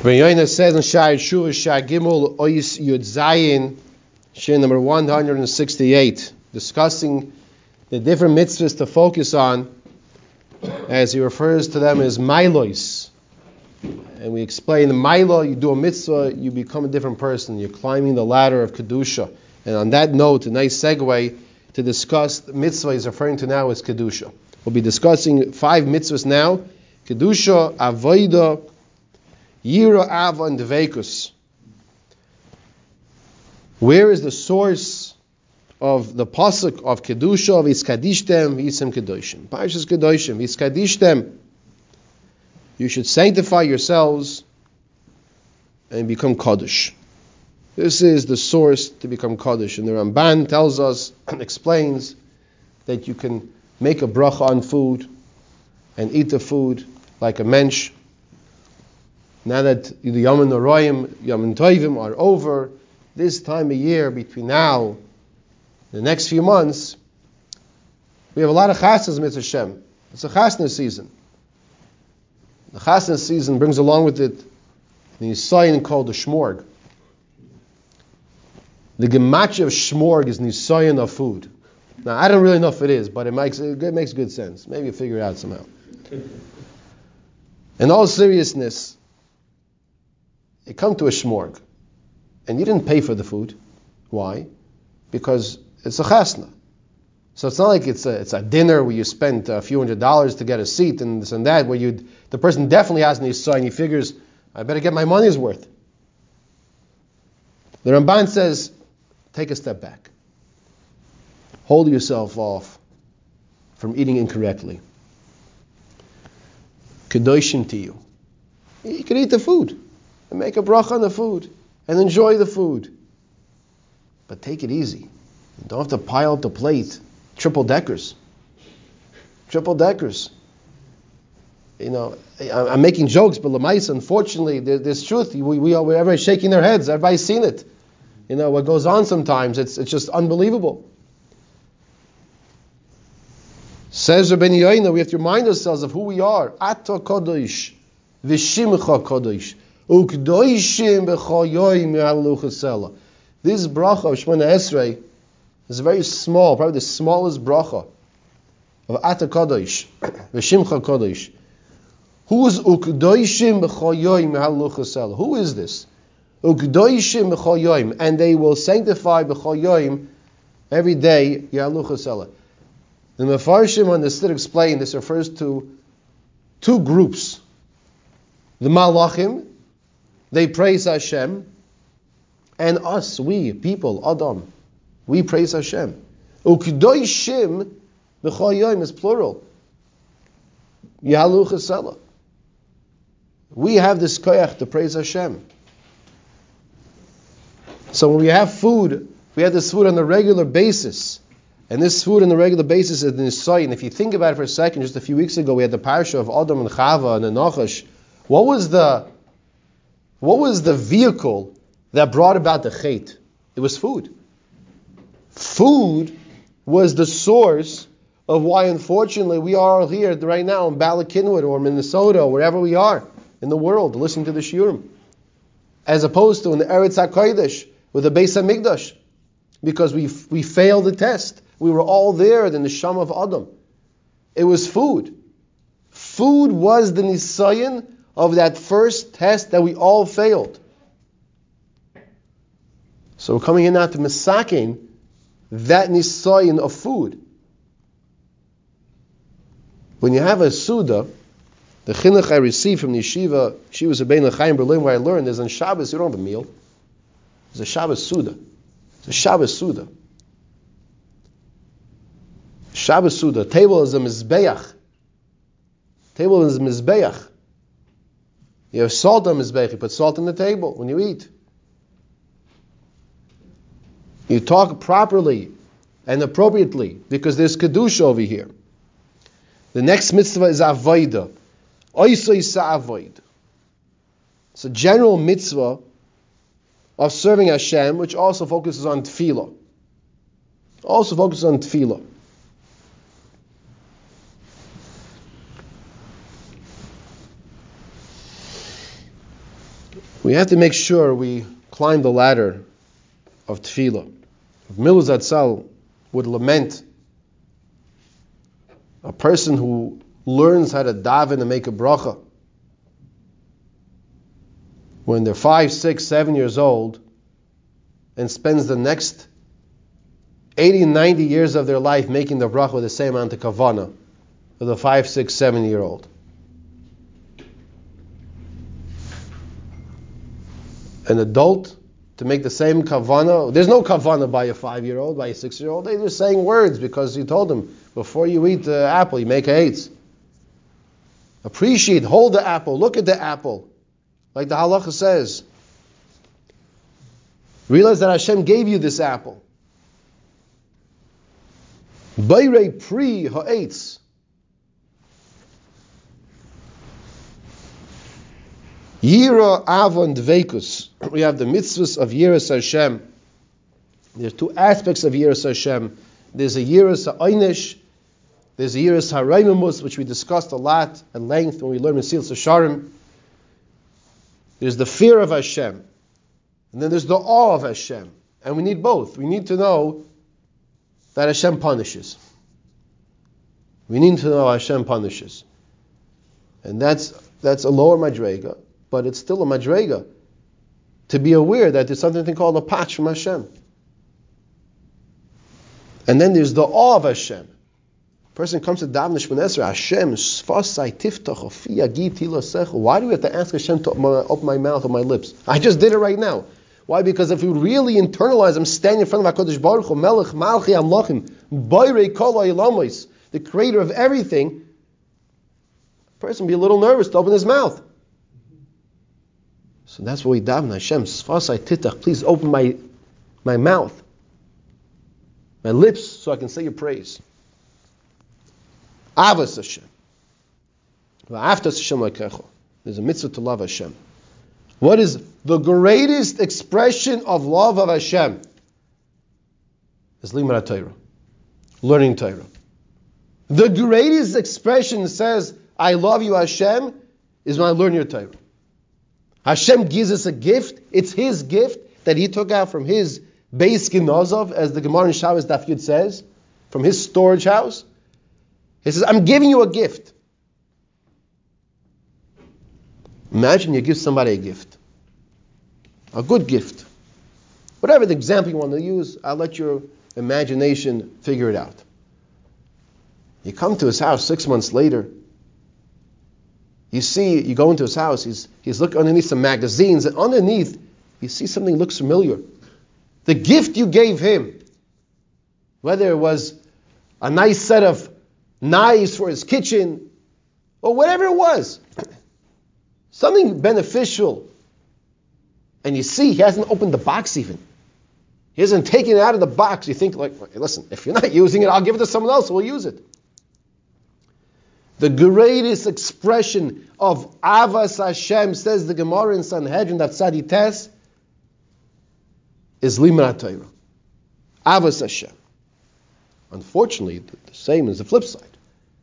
Ben Yoina says in Shai Shuva Shai Gimel Ois Yud Zayin, Shir number 168, discussing the different mitzvahs to focus on, as he refers to them as milos. And we explain the milo, you do a mitzvah, you become a different person. You're climbing the ladder of Kedusha. And on that note, a nice segue to discuss the mitzvah he's referring to now as Kedusha. We'll be discussing five mitzvahs now. Kedusha, Avoida, Yira, Ava, and Devekus. Where is the source of the pasuk of kedusha of iskadishtem v'isem kedoshim? Parshas kedoshim iskadishtem. You should sanctify yourselves and become kaddish. This is the source to become kaddish, and the Ramban tells us and explains that you can make a bracha on food and eat the food like a mensch. Now that the Yom Noraim, Yom Tovim are over, this time of year between now the next few months, we have a lot of chasnas mitzvah Shem. It's a chasna season. The chasna season brings along with it the Nisayan called the Shmorg. The gematria of Shmorg is Nisayan of food. Now, I don't really know if it is, but it makes, it makes good sense. Maybe you figure it out somehow. In all seriousness, you come to a Shmorg and you didn't pay for the food. Why? Because it's a chasna. So it's not like it's a, it's a dinner where you spend a few hundred dollars to get a seat and this and that, where you the person definitely has an Yisrael and he figures, I better get my money's worth. The Ramban says, take a step back. Hold yourself off from eating incorrectly. Kedoshim to you. You can eat the food and make a bracha on the food and enjoy the food. But take it easy. You don't have to pile up the plate. Triple deckers. Triple deckers. You know, I'm making jokes, but Lamais, unfortunately, there's truth. We, we are, everybody's shaking their heads. Everybody's seen it. You know, what goes on sometimes, it's, it's just unbelievable. Says Rabbi Yoina, we have to remind ourselves of who we are. Ato Kodosh, Vishimcha Kodosh. This bracha of Shemona Esrei is very small, probably the smallest bracha of Ata Kodesh, Veshimcha Kodesh. Who is Ukdoishim b'choyoim haluchasel? Who is this? Ukdoishim b'choyoim, and they will sanctify b'choyoim every day yaluchasela. The Mefarshim understood explain this refers to two groups. The Malachim, they praise Hashem, and us, we, people, Adam, we praise Hashem. Ukdoishim b'chayim is plural. Yahalu. We have this koyach to praise Hashem. So when we have food, we have this food on a regular basis. And this food on a regular basis is the nisayin. And if you think about it for a second, just a few weeks ago we had the parasha of Adam and Chava and the Nachash. What was the what was the vehicle that brought about the chait? It was food. Food was the source of why, unfortunately, we are all here right now in Bala Cynwyd or Minnesota or wherever we are in the world listening to the Shurim, as opposed to in the Eretz HaKodesh with the Beis HaMikdash, because we, we failed the test. We were all there in the Sham of Adam. It was food. Food was the Nisayan of that first test that we all failed. So we're coming in now to Masakin, that nisayin of food. When you have a Suda, the chinuch I received from the yeshiva, she was a Bein L'chaim Berlin, where I learned is on Shabbos you don't have a meal. It's a Shabbos Suda. It's a Shabbos Suda. Shabbos Suda. Table is a Mizbeach. Table is a Mizbeach. You have salt on Mizbech, you put salt on the table when you eat. You talk properly and appropriately because there's Kedusha over here. The next mitzvah is Avoida. It's a general mitzvah of serving Hashem, which also focuses on tefillah. Also focuses on tefillah. We have to make sure we climb the ladder of tefillah. If Miluz would lament a person who learns how to daven and make a bracha when they're five, six, seven years old and spends the next 80, 90 years of their life making the bracha with the same amount of kavana of the five, six, seven year old. An adult to make the same kavana. There's no kavana by a five-year-old, by a six-year-old. They're just saying words because you told them before you eat the apple, you make a. Appreciate, hold the apple, look at the apple, like the halacha says. Realize that Hashem gave you this apple. Bayre pri ha'etz. Yira Avon Dveikus. We have the mitzvahs of Yiras Hashem. There are two aspects of Yiras Hashem. There's a Yiras Ha'aynish, there's a Yiras Ha'raimamus, which we discussed a lot at length when we learned Mesilas Yesharim. There's the fear of Hashem. And then there's the awe of Hashem. And we need both. We need to know that Hashem punishes. We need to know Hashem punishes. And that's that's a lower madrega but it's still a madrega to be aware that there's something called a patch from Hashem. And then there's the awe of Hashem. Person comes to Daven Shemon Hashem, Why do we have to ask Hashem to open my mouth or my lips? I just did it right now. Why? Because if you really internalize, I'm standing in front of HaKadosh Baruch Hu, Melech Malchi Amlachim, Bayrei Kol the creator of everything, person be a little nervous to open his mouth. So that's what we daven Hashem. Please open my my mouth, my lips, so I can say your praise. Avas Hashem. After Hashem There's a mitzvah to love Hashem. What is the greatest expression of love of Hashem? Is limud Torah, learning Torah. The greatest expression says, "I love you, Hashem," is when I learn your Torah. Hashem gives us a gift. It's His gift that He took out from His base Ginozov, as the Gemara in Shabbos Daf Yud says, from His storage house. He says, I'm giving you a gift. Imagine you give somebody a gift. A good gift. Whatever the example you want to use, I'll let your imagination figure it out. You come to his house six months later, you see, you go into his house, he's, he's looking underneath some magazines, and underneath, you see something looks familiar. The gift you gave him, whether it was a nice set of knives for his kitchen, or whatever it was, something beneficial, and you see he hasn't opened the box even. He hasn't taken it out of the box. You think, like, listen, if you're not using it, I'll give it to someone else will use it. The greatest expression of Avas Hashem, says the Gemara in Sanhedrin, that Sadi is Limrat Torah. Avas Hashem. Unfortunately, the same is the flip side.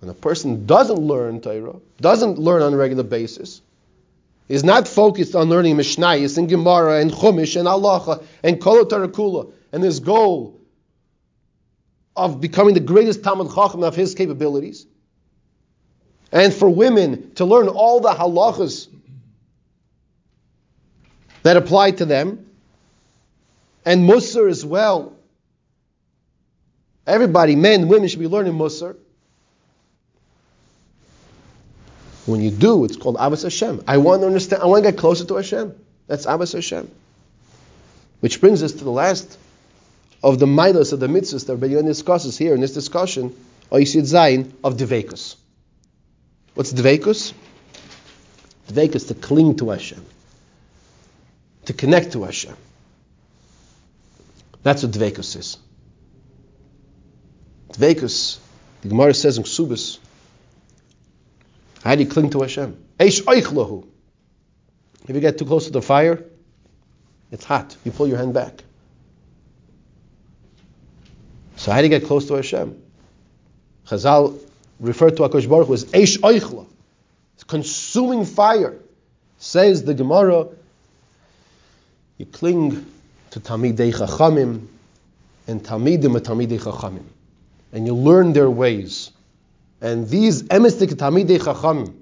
When a person doesn't learn Torah, doesn't learn on a regular basis, is not focused on learning Mishnayis and Gemara and Chumash and Halacha and Kol Kula and his goal of becoming the greatest Talmid Chacham of his capabilities, and for women to learn all the halachas that apply to them, and Musar as well. Everybody, men, women, should be learning Musar. When you do, it's called Abbas Hashem. I want to understand, I want to get closer to Hashem. That's Abbas Hashem. Which brings us to the last of the midas of the mitzvahs that Rabbi discusses here in this discussion, Oisid Zayin of Devekus. What's dveikus? Dveikus to cling to Hashem, to connect to Hashem. That's what dveikus is. Dveikus, the Gemara says in Ksubis, how do you cling to Hashem? Eish. If you get too close to the fire, it's hot. You pull your hand back. So how do you get close to Hashem? Chazal referred to Akash Baruch as Eish Oichla, consuming fire. Says the Gemara You cling to Talmidei Chachamim and Talmidim are Talmidei Chachamim. And you learn their ways. And these emistik Talmidei Chachamim,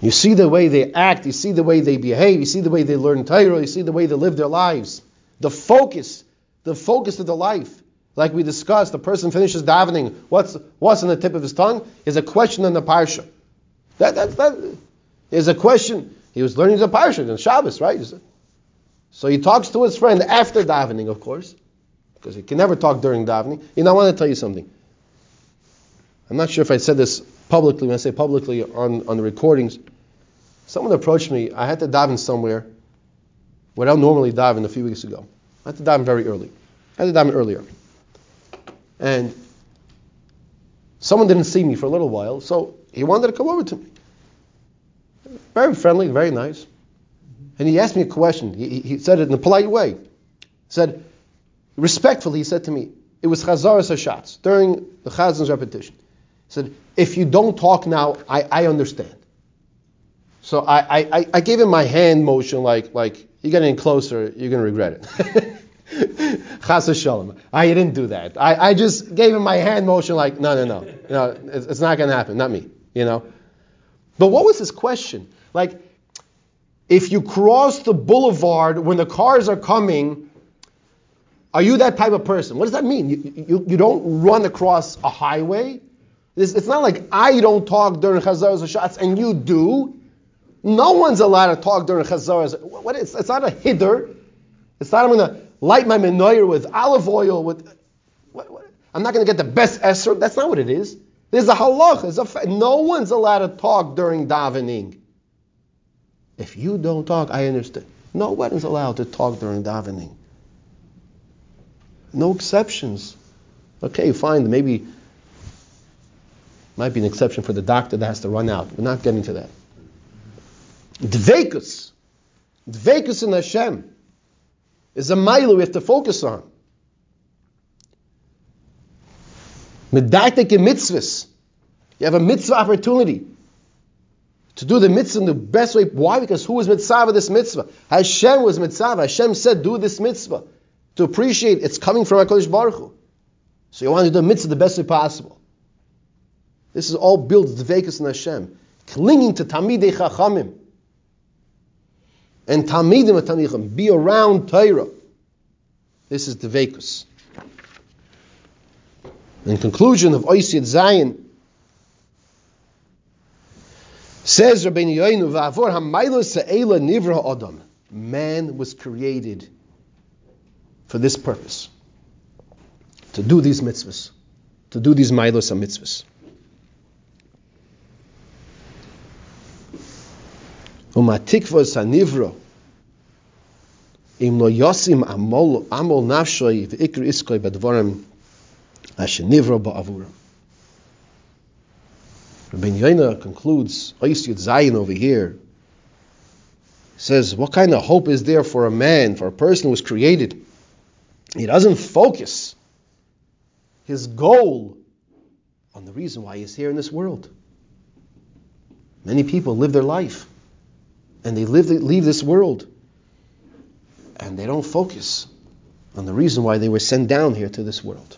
you see the way they act, you see the way they behave, you see the way they learn Torah, you see the way they live their lives. The focus, the focus of the life. Like we discussed, the person finishes davening. What's what's on the tip of his tongue is a question in the parsha. That that that is a question. He was learning the parsha in Shabbos, right? So he talks to his friend after davening, of course, because he can never talk during davening. You know, I want to tell you something. I'm not sure if I said this publicly. When I say publicly on on the recordings, someone approached me. I had to daven somewhere where I normally daven a few weeks ago. I had to daven very early. I had to daven earlier. And someone didn't see me for a little while, so he wanted to come over to me. Very friendly, very nice. And he asked me a question. He, he said it in a polite way. He said, respectfully, he said to me, it was Chazaras Hashatz, during the Chazan's repetition. He said, if you don't talk now, I, I understand. So I, I, I gave him my hand motion like, like you're getting closer, you're going to regret it. Chas shalom. I didn't do that. I, I just gave him my hand motion like, no, no, no. no it's, it's not going to happen. Not me. You know? But what was his question? Like, if you cross the boulevard when the cars are coming, are you that type of person? What does that mean? You, you, you don't run across a highway? It's, it's not like I don't talk during Chazaras Hashatz and you do. No one's allowed to talk during Chazaras. What, it's, it's not a hiddur. It's not I'm going to light my menorah with olive oil. With what, what? I'm not going to get the best esrog. That's not what it is. There's a halach. No one's allowed to talk during davening. If you don't talk, I understand. No one is allowed to talk during davening. No exceptions. Okay, fine. Maybe might be an exception for the doctor that has to run out. We're not getting to that. Dvekus. Dvekus in Hashem is a mile we have to focus on. Medaitek mitzvahs. You have a mitzvah opportunity to do the mitzvah in the best way. Why? Because who was mitzvah this mitzvah? Hashem was mitzvah. Hashem said, do this mitzvah. To appreciate it's coming from HaKadosh Baruch Hu. So you want to do the mitzvah the best way possible. This is all built Dvekas in Hashem. Clinging to Talmidei Chachamim and Talmidim Tanichim, be around Torah. This is the Vekus. In conclusion of Oisid Zion, says Rabbeinu Yoinu, V'avor hamaylo se'ela nivra adam. Man was created for this purpose. To do these mitzvahs. To do these mailos and mitzvahs. Umatikva sanivro. Im lo yosim amol amol nafshoy v'ikr iskoy bedvorim asher nivro ba'avuram. Rabbi Yoina concludes, Oisyud Zayin over here, says, what kind of hope is there for a man, for a person who was created? He doesn't focus his goal on the reason why he's here in this world. Many people live their life and they live, leave this world and they don't focus on the reason why they were sent down here to this world.